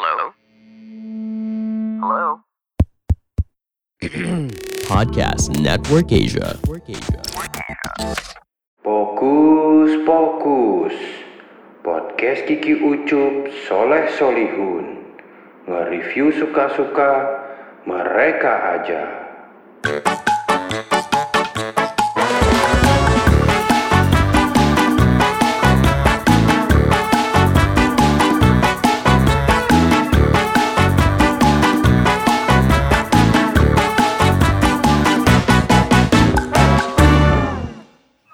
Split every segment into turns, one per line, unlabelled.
Hello? Hello?
Podcast Network Asia.
Fokus, fokus. Podcast Kiki Ucup Soleh Solihun. Nge-review suka-suka mereka aja.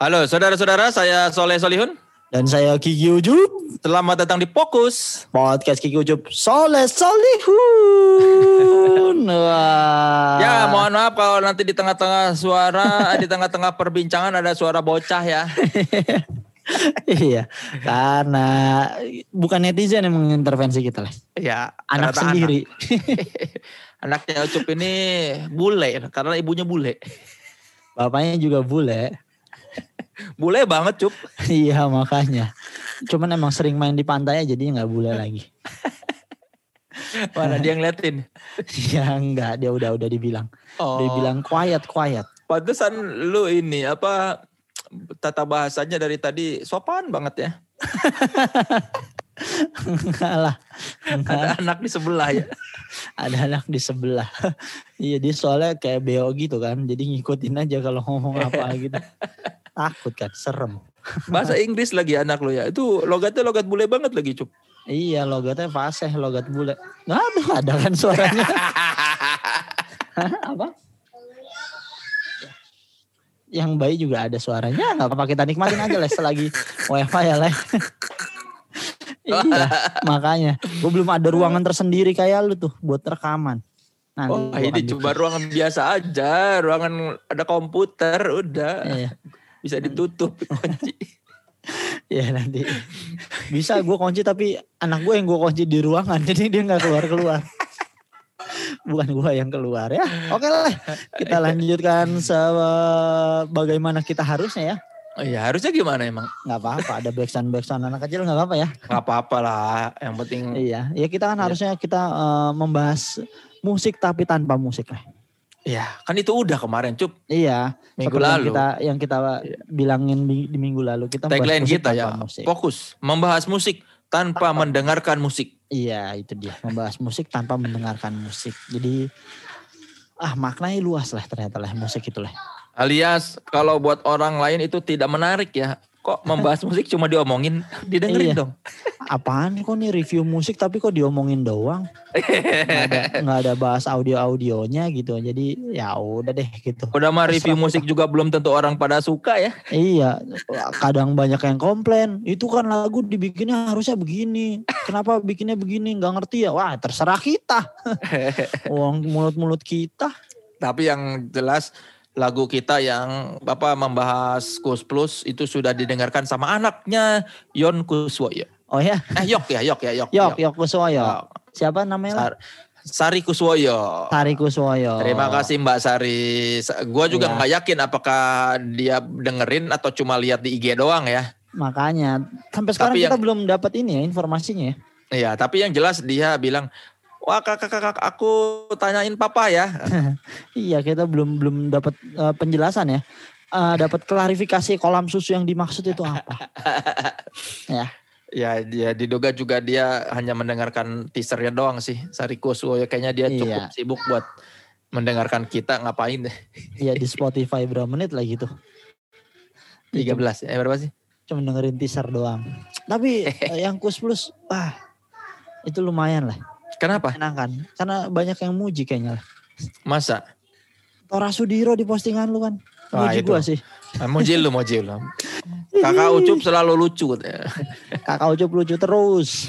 Halo saudara-saudara, saya Soleh Solihun.
Dan saya Kiki Ujub,
Selamat datang di Fokus.
podcast Kiki Ujub Soleh Solihun. Wah.
Ya, mohon maaf kalau nanti di tengah-tengah suara, di tengah-tengah perbincangan ada suara bocah ya.
iya, karena bukan netizen yang mengintervensi kita lah.
Ya,
Anak sendiri.
Anak. Anaknya Ucup ini bule, karena ibunya bule.
Bapaknya juga bule.
Bule banget Cup.
iya makanya. Cuman emang sering main di pantai aja, jadi nggak bule lagi.
Mana dia ngeliatin.
ya enggak, dia udah udah dibilang.
Oh,
Dia bilang quiet quiet.
pantesan lu ini apa tata bahasanya dari tadi sopan banget ya.
Enggak lah. Enggak.
Ada anak di sebelah ya.
ada anak di sebelah. iya dia soalnya kayak beo gitu kan. Jadi ngikutin aja kalau ngomong apa gitu. Takut kan, serem.
Bahasa Inggris lagi anak lu ya. Itu logatnya logat bule banget lagi Cup.
Iya logatnya fasih, logat bule. Nggak ada, kan suaranya. Apa? Yang bayi juga ada suaranya. Nggak apa-apa kita nikmatin aja lah selagi WiFi ya lah. iya, makanya. Gue belum ada ruangan tersendiri kayak lu tuh buat rekaman. Nanti
Oh ini cuma ruangan biasa aja, ruangan ada komputer udah
Iya.
Bisa ditutup kunci.
Ya nanti bisa gue kunci tapi anak gue yang gue kunci di ruangan jadi dia nggak keluar keluar. Bukan gue yang keluar ya. Oke lah kita lanjutkan sebagaimana kita harusnya ya.
Oh iya harusnya gimana emang?
Nggak apa-apa ada backsound backsound anak kecil nggak apa-apa ya.
Gak apa-apa lah, yang penting
Iya ya kita kan
Iya.
harusnya kita eh, membahas musik tapi tanpa musik lah.
Ya kan itu udah kemarin cup
Iya.
minggu
seperti yang
lalu.
kita yang kita
Iya.
bilangin di, di minggu lalu kita
Tagline kita
tanpa
ya,
musik.
fokus membahas musik tanpa mendengarkan musik.
Iya itu dia membahas musik tanpa mendengarkan musik. Jadi ah maknanya luas lah ternyata lah musik itu lah.
Alias kalau buat orang lain itu tidak menarik ya. Kok membahas musik cuma diomongin, didengerin
Iya.
dong.
Apaan kok nih review musik tapi kok diomongin doang? Nggak ada ada bahas audio audionya gitu. Jadi ya udah deh gitu.
Udah mah review
Terserah
musik juga belum tentu orang pada suka ya.
Iya kadang banyak yang komplain. Itu kan lagu dibikinnya harusnya begini. Kenapa bikinnya begini? Nggak ngerti ya. Wah terserah kita. Uang mulut-mulut kita.
Tapi yang jelas lagu kita yang Bapak membahas Kus Plus itu sudah didengarkan sama anaknya Yon Kuswoyo.
Oh ya,
Eh Yok ya, Yok ya, Yok.
Yok, Yok Kuswoyo.
Yok.
Siapa namanya?
Sar- Sari Kuswoyo.
Sari Kuswoyo.
Terima kasih Mbak Sari. Sa- Gua juga
Iya.
nggak yakin apakah dia dengerin atau cuma lihat di IG doang ya.
Makanya sampai sekarang
Tapi
kita
yang-
belum dapat ini ya informasinya ya.
Iya, tapi yang jelas dia bilang, wah kakak kakak aku tanyain papa ya.
Iya kita belum belum dapat eh, penjelasan ya. Eh, dapat klarifikasi kolam susu yang dimaksud itu apa? ya,
Ya dia diduga juga dia hanya mendengarkan teasernya doang sih. Sari Kuswoyo kayaknya dia cukup
Iya.
sibuk buat mendengarkan kita ngapain deh.
iya di Spotify berapa menit lah gitu.
13 ya berapa sih?
Cuma dengerin teaser doang. Tapi eh, yang Kus Plus, wah itu lumayan lah.
Kenapa?
Menyenangkan. Karena banyak yang muji kayaknya.
Masa?
Tora Sudiro di postingan lu kan.
Wah,
Muji
itu.
gua sih.
Ah, Mojil lu, mojil lu. Kakak Ucup selalu lucu.
Kakak Ucup lucu terus.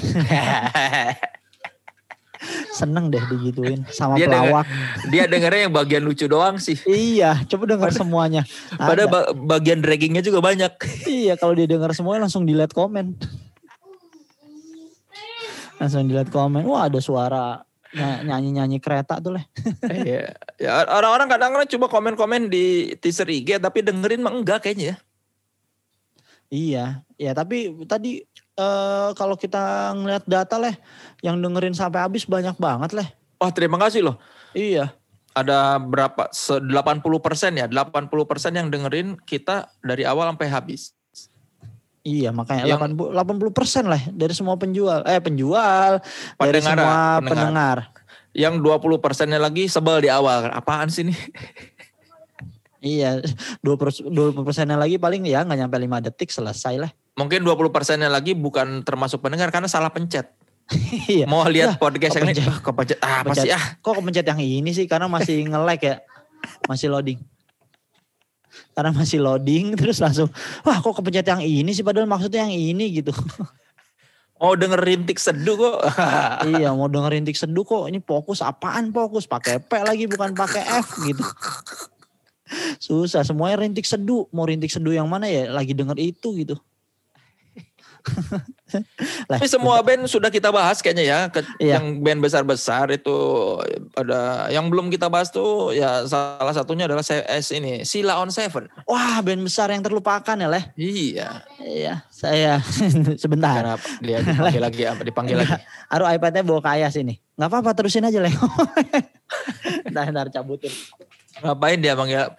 Seneng deh digituin sama
Dia denger-
pelawak.
dia dengernya yang bagian lucu doang sih.
Iya, coba denger semuanya.
Pada
Ada.
ba- bagian draggingnya juga banyak.
Iya, kalau dia denger semuanya langsung dilihat komen. Langsung dilihat komen. Wah, ada suara ny- nyanyi-nyanyi kereta tuh leh.
Iya. Ya, orang-orang kadang-kadang coba komen-komen di teaser IG tapi dengerin mah enggak kayaknya ya.
Iya, ya tapi tadi eh, kalau kita ngeliat data leh, yang dengerin sampai habis banyak banget leh.
Wah terima kasih loh.
Iya.
Ada berapa? Se- 80 persen ya. 80 persen yang dengerin kita dari awal sampai habis.
Iya makanya
Yang-
80 persen lah dari semua penjual, eh penjual dari semua
pendengar.
pendengar.
Yang 20 persennya lagi sebel di awal. Apaan sih nih?
Iya, 20 persennya lagi paling ya nggak nyampe 5 detik selesai lah.
Mungkin 20 persennya lagi bukan termasuk pendengar karena salah pencet.
iya.
Mau lihat
Lah,
podcast yang
kepencet.
Ah, kepencet. Ah, apa
Pencet.
sih ah.
Kok kepencet yang ini sih? Karena masih nge-lag ya. Masih loading. Karena masih loading terus langsung, wah kok kepencet yang ini sih padahal maksudnya yang ini gitu.
Mau denger rintik seduh kok.
iya mau dengerin tik seduh kok ini fokus apaan fokus pakai P lagi bukan pakai F gitu. Susah semuanya rintik seduh. Mau rintik seduh yang mana ya lagi denger itu gitu.
Tapi semua band sudah kita bahas kayaknya ya. Ke-
Iya.
Yang band besar-besar itu ada yang belum kita bahas tuh ya salah satunya adalah CS ini Sila on Seven.
Wah band besar yang terlupakan ya Leh.
Iya.
Iya saya sebentar.
Kenapa dia dipanggil lagi apa dipanggil lagi?
Aduh iPadnya bawa ke ayah sini. Gak apa-apa terusin aja Leh. ntar, ntar cabutin.
Ngapain dia panggil?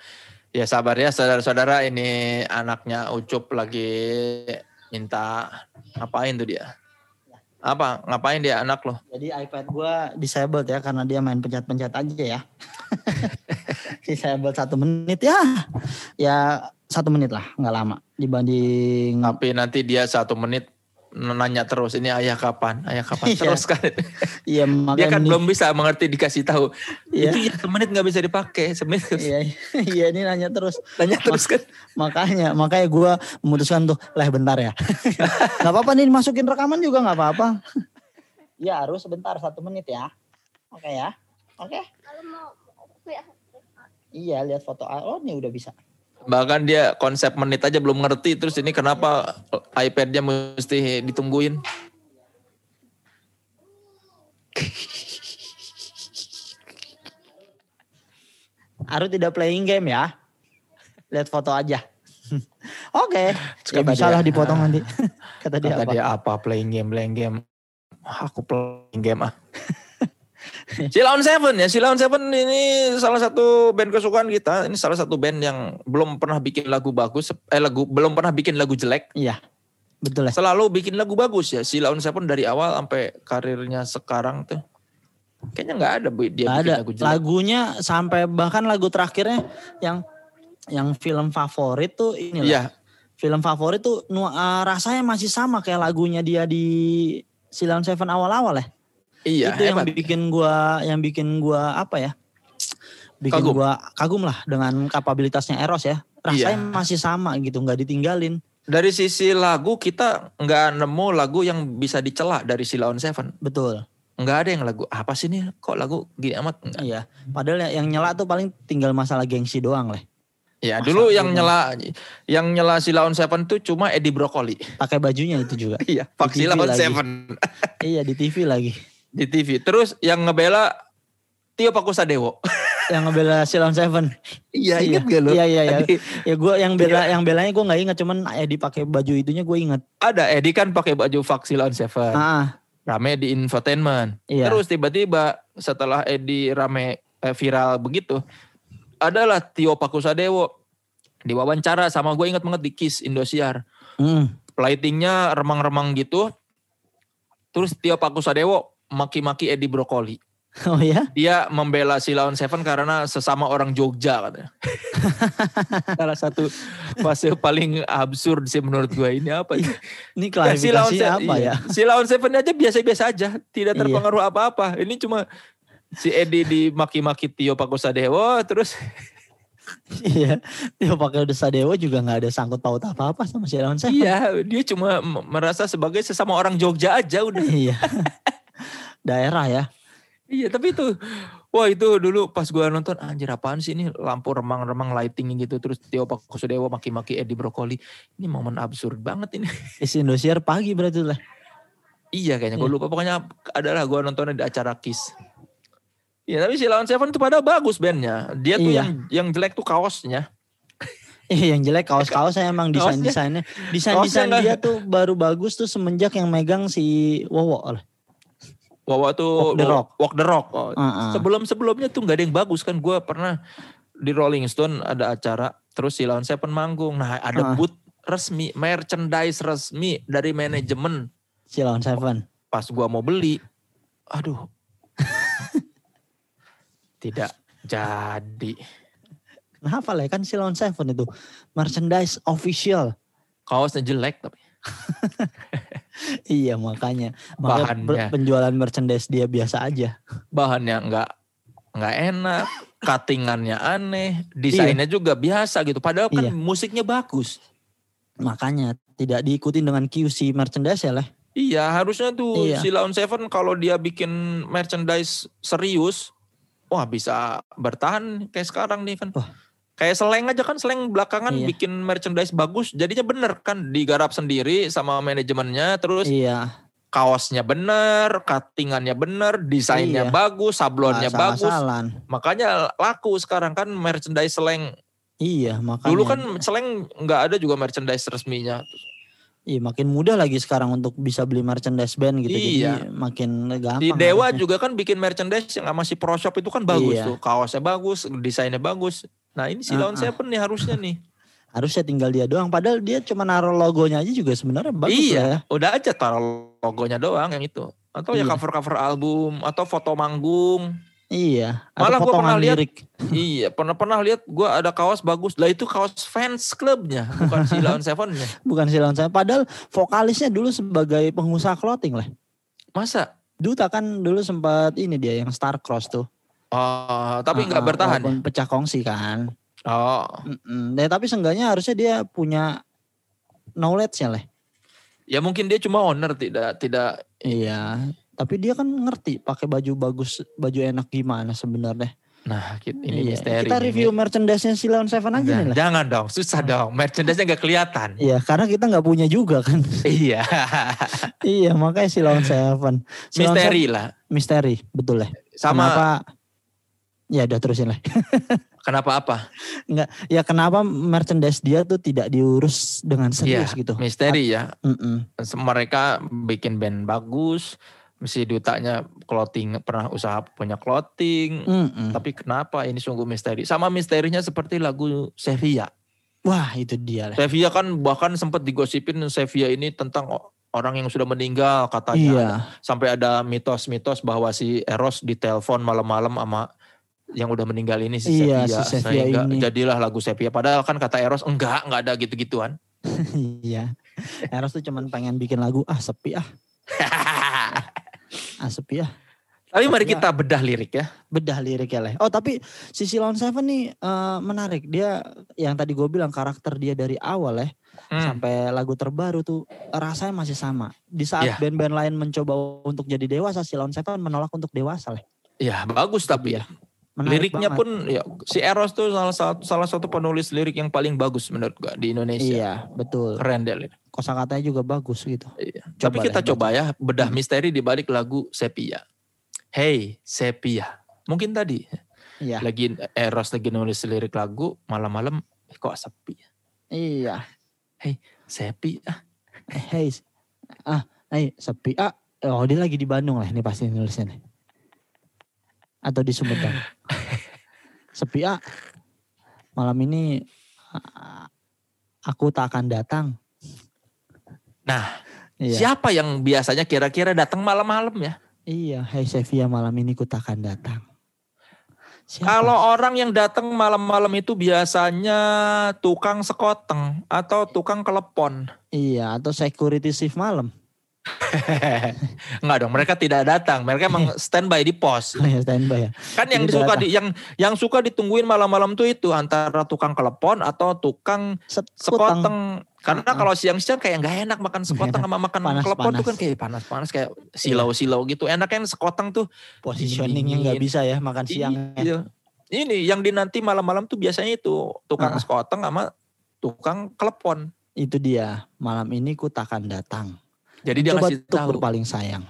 Ya sabar ya saudara-saudara ini anaknya Ucup lagi minta ngapain tuh dia? Apa? Ngapain dia anak lo?
Jadi iPad gua disabled ya karena dia main pencet-pencet aja ya. disabled satu menit ya. Ya satu menit lah nggak lama dibanding
Tapi nanti dia satu menit nanya terus ini ayah kapan? Ayah kapan?
Iya.
Terus kan.
Iya
dia kan belum bisa mengerti dikasih tahu.
Iya.
Itu ya semenit nggak bisa dipakai. Semenit
Iya, iya ini nanya terus.
nanya terus kan.
Makanya, makanya gue memutuskan tuh, lah bentar ya. gak apa-apa nih masukin rekaman juga gak apa-apa. ya harus sebentar, satu menit ya. Oke ya, oke. Iya lihat foto, oh ini udah bisa.
Bahkan dia konsep menit aja belum ngerti. Terus ini kenapa iPad-nya mesti ditungguin?
Aru tidak playing game ya. Lihat foto aja. oke, ya
Kata
bisa
dia,
lah dipotong nanti. Kata dia
Kata
apa?
dia apa playing game playing game. Ah, Aku playing game ah. Silaun Seven ya, Silaun Seven ini salah satu band kesukaan kita. Ini salah satu band yang belum pernah bikin lagu bagus, eh lagu belum pernah bikin lagu jelek.
Iya, betul ya.
Selalu bikin lagu bagus ya. Silaun Seven dari awal sampai karirnya sekarang tuh. Kayaknya nggak ada dia
Nggak
bikin
ada
lagu jelek.
lagunya sampai bahkan lagu terakhirnya yang yang film favorit tuh ini
Iya,
film favorit tuh eh, rasanya masih sama kayak lagunya dia di Silent Seven awal-awal ya.
Iya
itu yang
hebat.
bikin gua yang bikin gua apa ya? Bikin
Kagum.
gua kagum lah dengan kapabilitasnya Eros ya. Rasanya
Iya.
masih sama gitu, nggak ditinggalin.
Dari sisi lagu kita nggak nemu lagu yang bisa dicela dari Silaun Seven.
Betul.
Nggak ada yang lagu apa sih nih kok lagu gini amat Nggak.
Iya. Padahal ya- yang nyela tuh paling tinggal masalah gengsi doang lah.
Ya
Masa
dulu yang nyela yang nyela Silaun Seven tuh cuma Edi Brokoli.
Pakai bajunya itu juga.
Iya, Pak
Di TV
Silaun
lagi.
Seven
iya di TV lagi.
Di TV. Terus yang ngebela Tio Pakusadewo.
Yang ngebela Silent Seven.
Iya,
Iya.
ingat gak lu?
Iya iya iya. Ya gue yang bela yang belanya gue nggak inget cuman Edi pakai baju itunya gue inget.
Ada Edi kan pakai baju Pak Silaun Seven.
Ah,
Rame di infotainment.
iya.
Terus tiba-tiba setelah Edi rame eh, viral begitu, adalah Tio Pakusadewo diwawancara sama gue ingat banget di Kiss Indosiar.
Hmm.
Lightingnya remang-remang gitu. Terus Tio Pakusadewo maki-maki Edi Brokoli.
Oh ya?
Dia membela Silaun Seven karena sesama orang Jogja katanya. Salah satu fase paling absurd sih menurut gue ini apa ya?
Ini
Ya, Silaun
klarifikasi
Se-
apa
iya.
ya?
Silaun Seven aja biasa-biasa aja, tidak
Iya.
terpengaruh apa-apa. Ini cuma si Edi dimaki-maki Tio Pakusadewo terus
Iya. Dia pakai Desa Dewa juga nggak ada sangkut paut apa-apa sama Silent Seven.
iya dia cuma merasa sebagai sesama orang Jogja aja udah.
Iya. Daerah ya.
Iya tapi itu wah itu dulu pas gua nonton anjir apaan sih ini lampu remang-remang lighting gitu terus Tio Pakusadewo maki-maki Edi Brokoli. Ini momen absurd banget ini.
Isi Indosiar pagi berarti lah.
iya kayaknya gue
Iya.
lupa pokoknya adalah gua nontonnya di acara Kiss. Iya tapi si Lawan Seven tuh pada bagus bandnya. Dia tuh
Iya.
yang yang jelek tuh kaosnya.
Eh, yang jelek kaos-kaosnya emang desain-desainnya. Desain-desain dia tuh baru bagus tuh semenjak yang megang si Wowo.
Wawa tuh
Walk the Rock.
Walk the Rock. Oh,
Heeh.
Sebelum sebelumnya tuh nggak ada yang bagus kan. Gue pernah di Rolling Stone ada acara, terus si Lawn Seven manggung. Nah ada
Ah.
booth resmi, merchandise resmi dari manajemen.
Si Lawn Seven.
Pas gua mau beli, aduh, tidak jadi.
Kenapa lah kan si Lawn Seven itu merchandise official.
Kaosnya jelek tapi.
Iya makanya.
Bahannya.
per- penjualan merchandise dia biasa aja.
bahannya nggak nggak enak, cuttingannya aneh, desainnya juga biasa gitu. Padahal kan
Iya.
musiknya bagus.
Makanya tidak diikutin dengan QC merchandise ya lah.
Iya, harusnya tuh
Iya.
si Lawn Seven kalau dia bikin merchandise serius, wah bisa bertahan kayak sekarang nih kan.
Wah.
Kayak seleng aja kan, seleng belakangan
Iya.
bikin merchandise bagus, jadinya bener kan digarap sendiri sama manajemennya, terus
Iya.
kaosnya bener, cuttingannya bener, desainnya
Iya.
bagus, sablonnya bagus.
salah-salahan.
Makanya laku sekarang kan merchandise seleng.
Iya makanya.
Dulu kan seleng nggak ada juga merchandise resminya.
Iya makin mudah lagi sekarang untuk bisa beli merchandise band gitu.
Iya.
Jadi makin gampang.
Di Dewa
harusnya.
juga kan bikin merchandise yang sama si Pro Shop itu kan bagus
Iya.
tuh. Kaosnya bagus, desainnya bagus. Nah ini si Lawn
Ah, ah.
Seven nih harusnya nih.
Harusnya tinggal dia doang. Padahal dia cuma naruh logonya aja juga sebenarnya bagus lah ya.
iya, udah aja taruh logonya doang yang itu. Atau ya
Iya.
cover-cover album, atau foto manggung.
Iya.
Malah
potongan
pernah lihat iya, pernah pernah lihat gua ada kaos bagus. Lah itu kaos fans klubnya, bukan si Lawn Seven-nya.
Bukan si Lawn Seven. Padahal vokalisnya dulu sebagai pengusaha clothing lah.
Masa?
Duta kan dulu sempat ini dia yang Star Cross tuh.
Oh, tapi nggak
Ah,
bertahan. ya?
walaupun Pecah kongsi kan.
Oh.
Ya, tapi seenggaknya harusnya dia punya knowledge ya lah.
ya mungkin dia cuma owner tidak tidak
Iya. Tapi dia kan ngerti pakai baju bagus, baju enak gimana sebenarnya.
Nah, ki- ini
Iya.
misteri.
Kita review merchandise-nya si Lawn Seven aja
Nah,
nih lah.
jangan dong, susah dong. Merchandise-nya nggak kelihatan.
Iya, karena kita nggak punya juga kan.
iya.
iya, makanya si Lawn Seven. Si
Misteri
Seven-
lah.
Misteri, betul lah.
Sama
Kenapa? Ya udah terusin lah.
kenapa apa?
Ya kenapa merchandise dia tuh tidak diurus dengan serius
Iya,
gitu.
Misteri ya.
Mm-mm.
Mereka bikin band bagus. Si dutanya clothing pernah usaha punya clothing.
Mm-mm.
Tapi kenapa ini sungguh misteri? Sama misterinya seperti lagu Sevilla.
Wah itu dia lah.
Sevilla kan bahkan sempat digosipin Sevilla ini tentang orang yang sudah meninggal katanya.
Iya.
Sampai ada mitos-mitos bahwa si Eros ditelepon malam-malam sama yang udah meninggal ini si
Iya,
Sevilla.
si Sevilla
Sehingga
ini.
jadilah lagu Sevilla. Padahal kan kata Eros enggak, enggak ada gitu-gituan.
iya. Eros tuh cuman pengen bikin lagu ah sepi ah, ah sepi ah.
Tapi mari
Ya.
kita bedah lirik ya.
Bedah liriknya lah. Oh tapi si Silon Seven nih eh, menarik. Dia yang tadi gue bilang karakter dia dari awal ya
Hmm.
sampai lagu terbaru tuh rasanya masih sama. Di saat
Iya.
band-band lain mencoba untuk jadi dewasa, Silon Seven menolak untuk dewasa lah.
Ya bagus tapi ya.
Menarik
Liriknya
banget.
pun ya si Eros tuh salah satu salah satu penulis lirik yang paling bagus menurut gua di Indonesia.
Iya betul.
Keren deh.
Kosakatanya juga bagus gitu.
Iya.
Coba
Tapi kita
deh,
coba ya bedah
Hmm.
misteri di balik lagu Sepia. Hey Sepia. Mungkin tadi
Iya.
lagi Eros lagi nulis lirik lagu malam-malam eh, kok sepi. ya?
Iya.
Sepi ah.
Eh, Hey, ah, hey, sepi. Ah, oh dia lagi di Bandung lah. Ini pasti nulisnya nih. Atau di Sumedang. sepi ah. Malam ini ah, aku tak akan datang.
Nah,
Iya.
siapa yang biasanya kira-kira datang malam-malam ya?
Iya, hey Sevia malam ini ku tak akan datang. Siapa?
Kalau orang yang datang malam-malam itu biasanya tukang sekoteng atau tukang kelepon.
iya atau security shift malam.
Enggak dong, mereka tidak datang. Mereka emang standby di pos.
Oh ya standby ya.
Kan yang
Tidak
suka di yang yang suka ditungguin malam-malam tuh itu antara tukang kelepon atau tukang sekoteng. Karena
Uh-uh.
kalau siang-siang kayak nggak enak makan sekoteng sama makan
Panas-panas.
kelepon tuh kan kayak panas-panas kayak silau-silau gitu. Enaknya yang sekoteng tuh
Positioningnya nggak bisa ya makan siang. ya.
Iya. Ini yang dinanti malam-malam tuh biasanya itu tukang
Ah.
sekoteng sama tukang kelepon.
Itu dia. Malam ini ku tak akan datang.
Jadi dia
Coba
ngasih
untuk
tahu
berpaling sayang.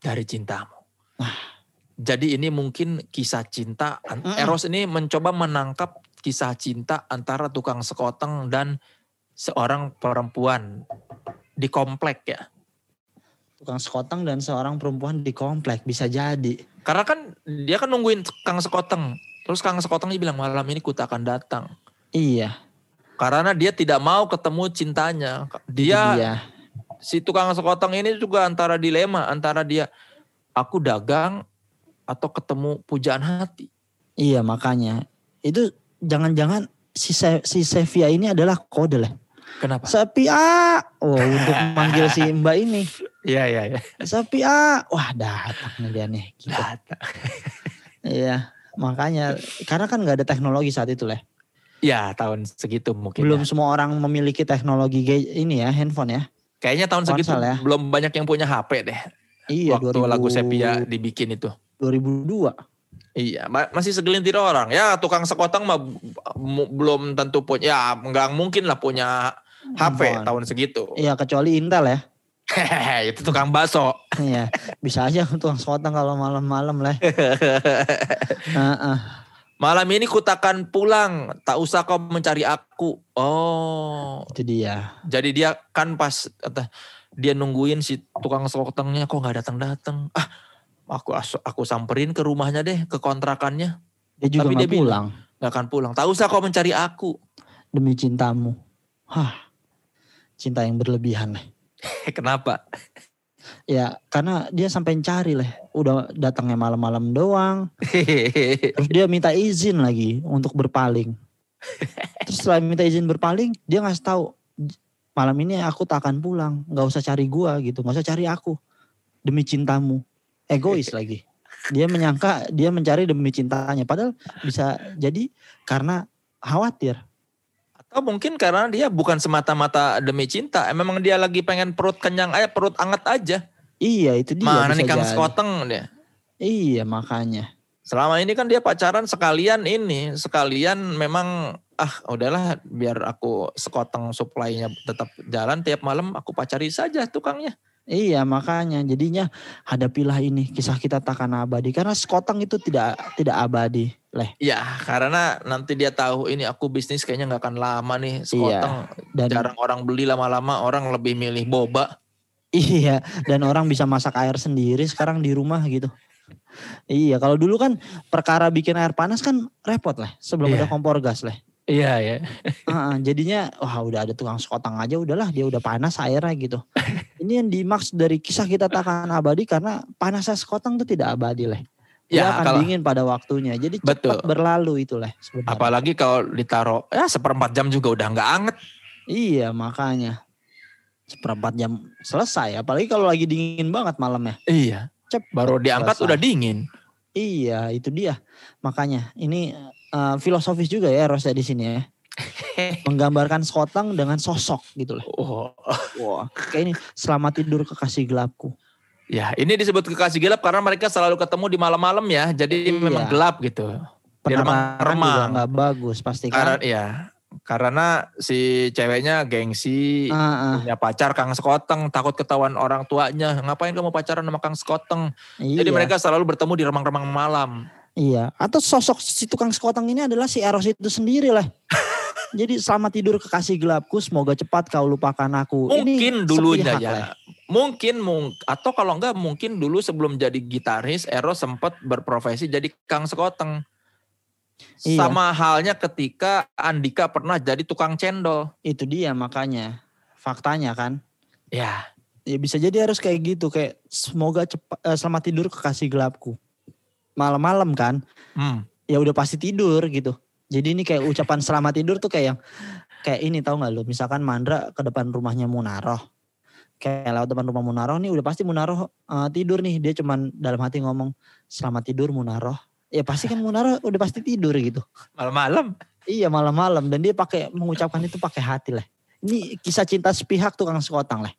dari cintamu.
Ah.
Jadi ini mungkin kisah cinta.
Mm-mm.
Eros ini mencoba menangkap kisah cinta antara tukang sekoteng dan seorang perempuan di komplek ya.
Tukang sekoteng dan seorang perempuan di komplek bisa jadi.
Karena kan dia kan nungguin Kang Sekoteng. Terus Kang Sekotengnya bilang malam ini ku tak akan datang.
Iya.
Karena dia tidak mau ketemu cintanya. Dia
Iya.
Si tukang sekoteng ini juga antara dilema antara dia aku dagang atau ketemu pujaan hati.
Iya makanya itu jangan-jangan si Se- si Sevia ini adalah kode lah.
Kenapa?
Sepia, oh untuk manggil si Mbak ini.
Iya iya iya.
Sepia, wah datang nih dia nih. Gitu. Iya, makanya karena kan nggak ada teknologi saat itu lah.
Ya tahun segitu mungkin.
Belum
ya.
semua orang memiliki teknologi ini ya handphone ya.
Kayaknya tahun segitu
Ponsel ya.
belum banyak yang punya HP deh.
Iya,
waktu
2000
lagu Sepia dibikin itu.
2002.
Iya, ma- masih segelintir orang. Ya tukang sekoteng mah belum tentu punya. Ya nggak mungkin lah punya HP
Handphone.
tahun segitu.
Iya, kecuali Intel ya.
Hehehe, itu tukang bakso.
Iya, bisa aja tukang sekoteng kalau malam-malam lah. Heeh.
Malam ini kutakan pulang, tak usah kau mencari aku. Oh,
itu dia.
jadi dia kan pas dia nungguin si tukang sekotengnya kok nggak datang datang. Ah, aku aku samperin ke rumahnya deh, ke kontrakannya.
Dia juga
Tapi
nggak
dia
pulang
Nggak akan pulang. Tak usah kau mencari aku.
demi cintamu. Hah, cinta yang berlebihan.
Kenapa?
Ya, karena dia sampai cari lah. Udah datangnya malam-malam doang. Terus dia minta izin lagi untuk berpaling. Terus setelah minta izin berpaling, dia ngasih tahu malam ini aku tak akan pulang. Nggak usah cari gua gitu, nggak usah cari aku. Demi cintamu. Egois lagi. Dia menyangka dia mencari demi cintanya. Padahal bisa jadi karena khawatir.
Atau mungkin karena dia bukan semata-mata demi cinta. Memang dia lagi pengen perut kenyang aja, perut anget aja.
Iya itu dia.
Mana nih Kang
jadi.
Sekoteng dia.
Iya makanya.
Selama ini kan dia pacaran sekalian ini, sekalian memang ah udahlah biar aku sekoteng supply-nya tetap jalan tiap malam aku pacari saja tukangnya.
Iya makanya jadinya hadapilah ini kisah kita takkan abadi karena sekoteng itu tidak tidak abadi leh
Ya karena nanti dia tahu ini aku bisnis kayaknya nggak akan lama nih sekoteng.
dan
Jarang orang beli lama-lama orang lebih milih boba.
iya dan orang bisa masak air sendiri sekarang di rumah gitu. Iya kalau dulu kan perkara bikin air panas kan repot lah sebelum
Iya.
ada kompor gas lah.
Iya ya.
Heeh, jadinya wah udah ada tukang sekoteng aja udahlah dia udah panas airnya gitu. Ini yang dimaksud dari kisah kita takkan abadi karena panasnya sekoteng itu tidak abadi lah.
Ya
akan
kalau
dingin pada waktunya. Jadi cepat
Betul.
berlalu itu lah sebenarnya.
apalagi kalau ditaruh ya seperempat jam juga udah nggak anget.
Iya makanya seperempat jam selesai. Apalagi kalau lagi dingin banget malamnya.
Iya.
Cep.
Baru diangkat
selesai.
udah dingin.
Iya itu dia. Makanya ini eh, filosofis juga ya Rosa di sini ya. Menggambarkan sekoteng dengan sosok gitu loh.
Oh.
Wah kayak ini selamat tidur kekasih gelapku.
Ya, ini disebut kekasih gelap karena mereka selalu ketemu di malam-malam ya. Jadi
Iya.
memang gelap gitu. Di
Penerangan juga
remang-remang.
nggak bagus pasti
Karena
kan.
ya, karena si ceweknya gengsi,
Ah, ah,
punya pacar Kang Sekoteng, takut ketahuan orang tuanya. Ngapain kamu pacaran sama Kang Sekoteng?
iya,
Jadi mereka selalu bertemu di remang-remang malam.
Iya. Atau sosok si tukang sekoteng ini adalah si Eros itu sendiri lah. Jadi selamat tidur kekasih gelapku, semoga cepat kau lupakan aku.
Mungkin
Ini
dulunya ya.
lah.
Mungkin mung- atau kalau enggak mungkin dulu sebelum jadi gitaris Eros sempat berprofesi jadi Kang Sekoteng.
Iya.
Sama halnya ketika Andika pernah jadi tukang cendol.
Itu dia makanya faktanya kan.
Ya,
Ya bisa jadi harus kayak gitu kayak semoga cepat eh, selamat tidur kekasih gelapku. Malam-malam kan,
hmm.
ya udah pasti tidur gitu. Jadi ini kayak ucapan selamat tidur tuh kayak yang kayak ini tahu nggak lu? Misalkan Mandra ke depan rumahnya Munaroh. Kayak lewat depan rumah Munaroh nih udah pasti Munaroh eh, tidur nih. Dia cuman dalam hati ngomong selamat tidur Munaroh. Ya pasti kan Munaroh udah pasti tidur gitu.
malam-malam.
Iya malam-malam dan dia pakai mengucapkan itu pakai hati lah. Ini kisah cinta sepihak tukang sekotang lah.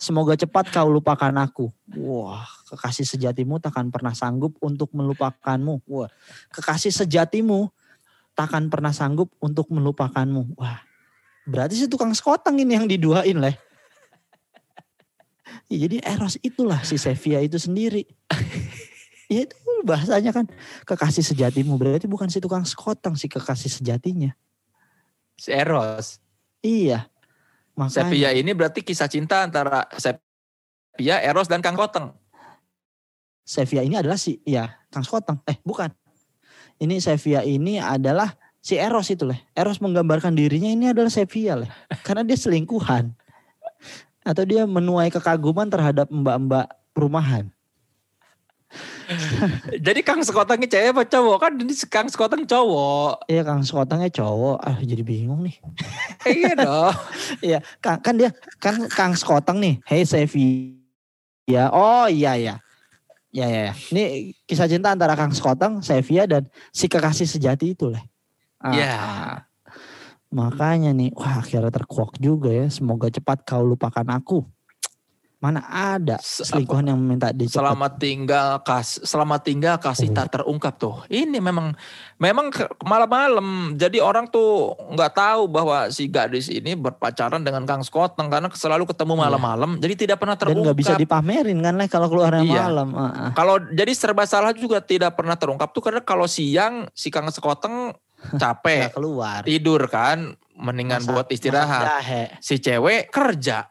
Semoga cepat kau lupakan aku. Wah, kekasih sejatimu takkan pernah sanggup untuk melupakanmu. Wah, kekasih sejatimu takkan pernah sanggup untuk melupakanmu. Wah, berarti si tukang sekotang ini yang diduain lah. Ya, jadi Eros itulah si Sevia itu sendiri. Iya itu bahasanya kan kekasih sejatimu berarti bukan si tukang sekoteng si kekasih sejatinya.
Si Eros.
Iya. Makanya
Sepia ini berarti kisah cinta antara Sepia, Eros dan Kang Koteng.
Sevia ini adalah si ya Kang Sekoteng. Eh bukan. Ini Sevia ini adalah si Eros itu lah. Eros menggambarkan dirinya ini adalah Sevia lah. Karena dia selingkuhan. Atau dia menuai kekaguman terhadap mbak-mbak perumahan.
Jadi Kang Sekoteng ini cewek apa cowok? Kan ini Kang Sekoteng cowok.
Iya Kang Sekotengnya cowok. Ah jadi bingung nih.
Eh, iya dong.
Iya kan, kan dia kan Kang Sekoteng nih. Hey Sevia. Oh iya iya. Ya ya ya. Ini kisah cinta antara Kang Sekoteng, Sevia dan si kekasih sejati itu lah. Ah,
Iya.
Makanya nih, wah akhirnya terkuak juga ya. Semoga cepat kau lupakan aku. Mana ada
Se-
selingkuhan yang minta dicepat.
Selamat tinggal kas selamat tinggal kasih tak terungkap tuh. Ini memang memang malam-malam. Jadi orang tuh nggak tahu bahwa si gadis ini berpacaran dengan Kang Sekoteng karena selalu ketemu
Iya.
malam-malam. Jadi tidak pernah
Dan
terungkap.
nggak bisa dipamerin kan lah kalau keluarnya
Iya.
malam.
Kalau jadi serba salah juga tidak pernah terungkap tuh karena kalau siang si Kang Sekoteng capek
Nggak keluar.
tidur kan mendingan buat istirahat. Si cewek kerja.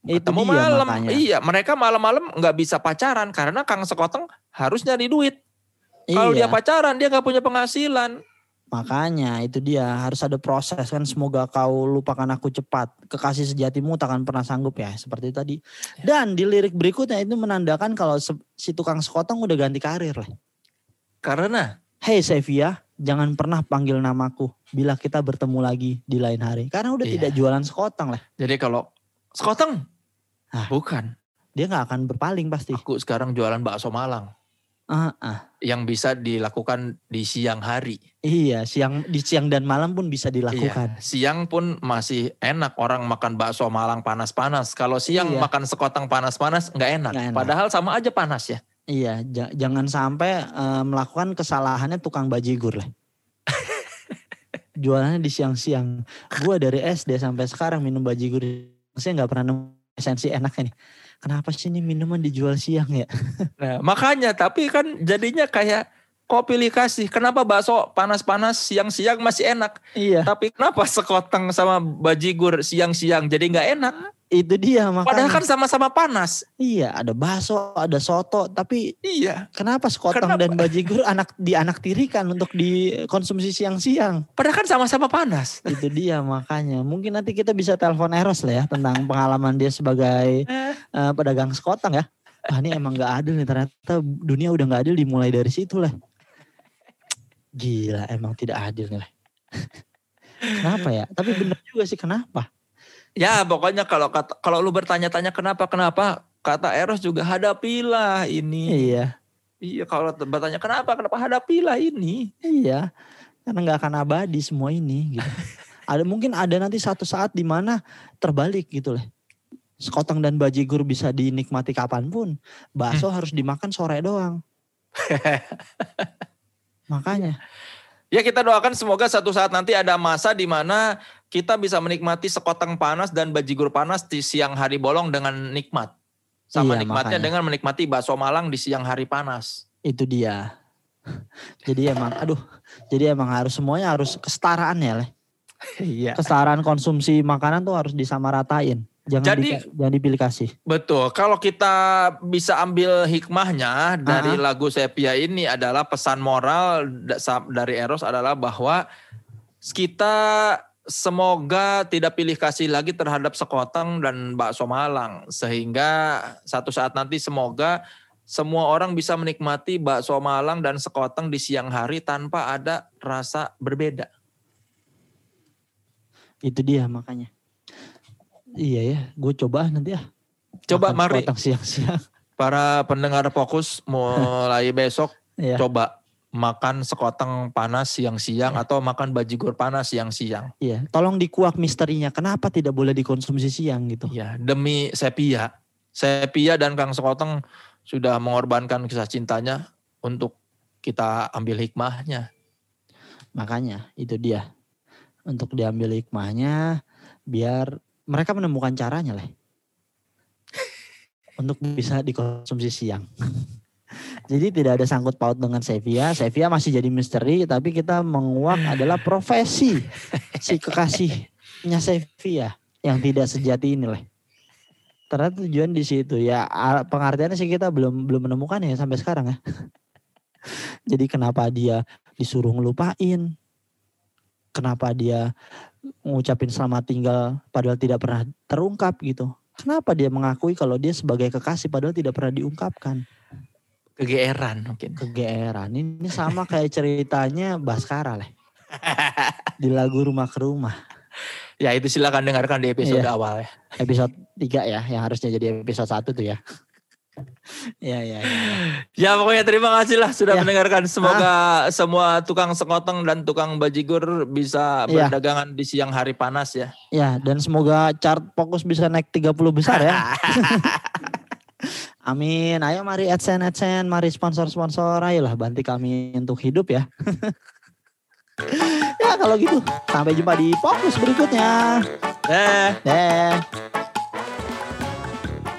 Itu
Ketemu
dia
malam.
makanya.
Iya, mereka malam-malam nggak bisa pacaran karena Kang Sekoteng harus nyari duit. Kalau
Iya.
dia pacaran dia nggak punya penghasilan.
Makanya itu dia harus ada proses kan semoga kau lupakan aku cepat kekasih sejatimu takkan pernah sanggup ya seperti tadi dan di lirik berikutnya itu menandakan kalau si tukang sekoteng udah ganti karir lah
Karena
Hey Sevia jangan pernah panggil namaku bila kita bertemu lagi di lain hari karena udah
Iya.
tidak jualan sekoteng lah
jadi kalau Sekoteng
Ah.
bukan.
dia nggak akan berpaling pasti
Aku sekarang jualan bakso Malang
Ah, ah.
yang bisa dilakukan di siang hari.
iya siang di siang dan malam pun bisa dilakukan
Iya, siang pun masih enak orang makan bakso Malang panas-panas. Kalau siang
Iya.
makan sekoteng panas-panas nggak enak.
Nggak enak.
Padahal sama aja panas ya.
Iya ja- jangan sampai eh, melakukan kesalahannya tukang bajigur lah. Jualannya di siang-siang. Gua dari SD sampai sekarang minum bajigur. Saya nggak pernah nemu esensi enaknya nih. Kenapa sih ini minuman dijual siang ya?
Nah, makanya tapi kan jadinya kayak kok pilih kasih. Kenapa bakso panas-panas siang-siang masih enak,
iya.
Tapi kenapa sekoteng sama bajigur siang-siang? Jadi nggak enak?
Itu dia
Padahal
makanya
kan sama-sama panas.
iya ada bakso ada soto tapi
Iya.
kenapa sekoteng
Kenapa?
dan bajigur anak dianak tirikan untuk dikonsumsi siang-siang?
Padahal kan sama-sama panas.
itu dia makanya. Mungkin nanti kita bisa telepon Eros lah ya tentang pengalaman dia sebagai eh, pedagang sekoteng ya. Wah ini emang gak adil nih ternyata dunia udah gak adil dimulai dari situ lah. Gila emang tidak adil nih lah. Kenapa ya? Tapi bener juga sih kenapa
Ya pokoknya kalau kata kalau lu bertanya-tanya kenapa kenapa kata Eros juga hadapilah ini.
iya.
Iya kalau bertanya kenapa kenapa hadapilah ini.
iya. Karena gak akan abadi semua ini gitu. Ada mungkin ada nanti satu saat di mana terbalik gitu lah sekoteng dan bajigur bisa dinikmati kapan pun. Bakso harus dimakan sore doang. Makanya
Ya kita doakan semoga satu saat nanti ada masa di mana kita bisa menikmati sekoteng panas dan bajigur panas di siang hari bolong dengan nikmat. Sama
Iya,
nikmatnya
makanya.
dengan menikmati bakso Malang di siang hari panas.
itu dia jadi emang aduh jadi emang harus semuanya harus kesetaraan ya leh
Iya.
kesetaraan konsumsi makanan tuh harus disamaratain jangan
Jadi-
di, jangan dipilih kasih
Betul. Kalau kita bisa ambil hikmahnya dari
Ah.
lagu Sepia ini adalah pesan moral dari Eros adalah bahwa kita semoga tidak pilih kasih lagi terhadap sekoteng dan bakso Malang sehingga satu saat nanti semoga semua orang bisa menikmati bakso Malang dan sekoteng di siang hari tanpa ada rasa berbeda.
itu dia makanya iya ya gue coba nanti ya
Coba
Makan
mari
siang-siang
para pendengar fokus mulai besok
Iya.
coba makan sekoteng panas siang-siang atau makan bajigur panas siang-siang.
iya tolong dikuak misterinya kenapa tidak boleh dikonsumsi siang gitu
Ya, demi Sepia. Sepia dan Kang Sekoteng sudah mengorbankan kisah cintanya untuk kita ambil hikmahnya.
makanya itu dia untuk diambil hikmahnya biar mereka menemukan caranya lah untuk bisa dikonsumsi siang Jadi tidak ada sangkut paut dengan Sevilla. Sevilla masih jadi misteri, tapi kita menguak adalah profesi si kekasihnya Sevilla yang tidak sejati ini lah. Ternyata tujuan di situ ya pengertiannya sih kita belum belum menemukan ya sampai sekarang ya. Jadi kenapa dia disuruh ngelupain? Kenapa dia ngucapin selamat tinggal padahal tidak pernah terungkap gitu? Kenapa dia mengakui kalau dia sebagai kekasih padahal tidak pernah diungkapkan?
Kegeeran mungkin.
kegeeran. Ini sama kayak ceritanya Baskara lah. Di lagu Rumah ke Rumah.
Ya itu silakan dengarkan di episode
Iya.
awal ya.
Episode 3 ya, yang harusnya jadi episode 1 tuh ya. Iya, iya. Ya.
Ya pokoknya terima kasih lah sudah
Ya.
mendengarkan. Semoga semua tukang sekoteng dan tukang bajigur bisa
Ya.
berdagangan di siang hari panas ya.
Ya, dan semoga chart fokus bisa naik 30 besar ya. Amin. Ayo mari AdSense, AdSense, mari sponsor-sponsor. Ayolah bantu kami untuk hidup ya. ya kalau gitu, sampai jumpa di fokus berikutnya.
Eh.
Deh.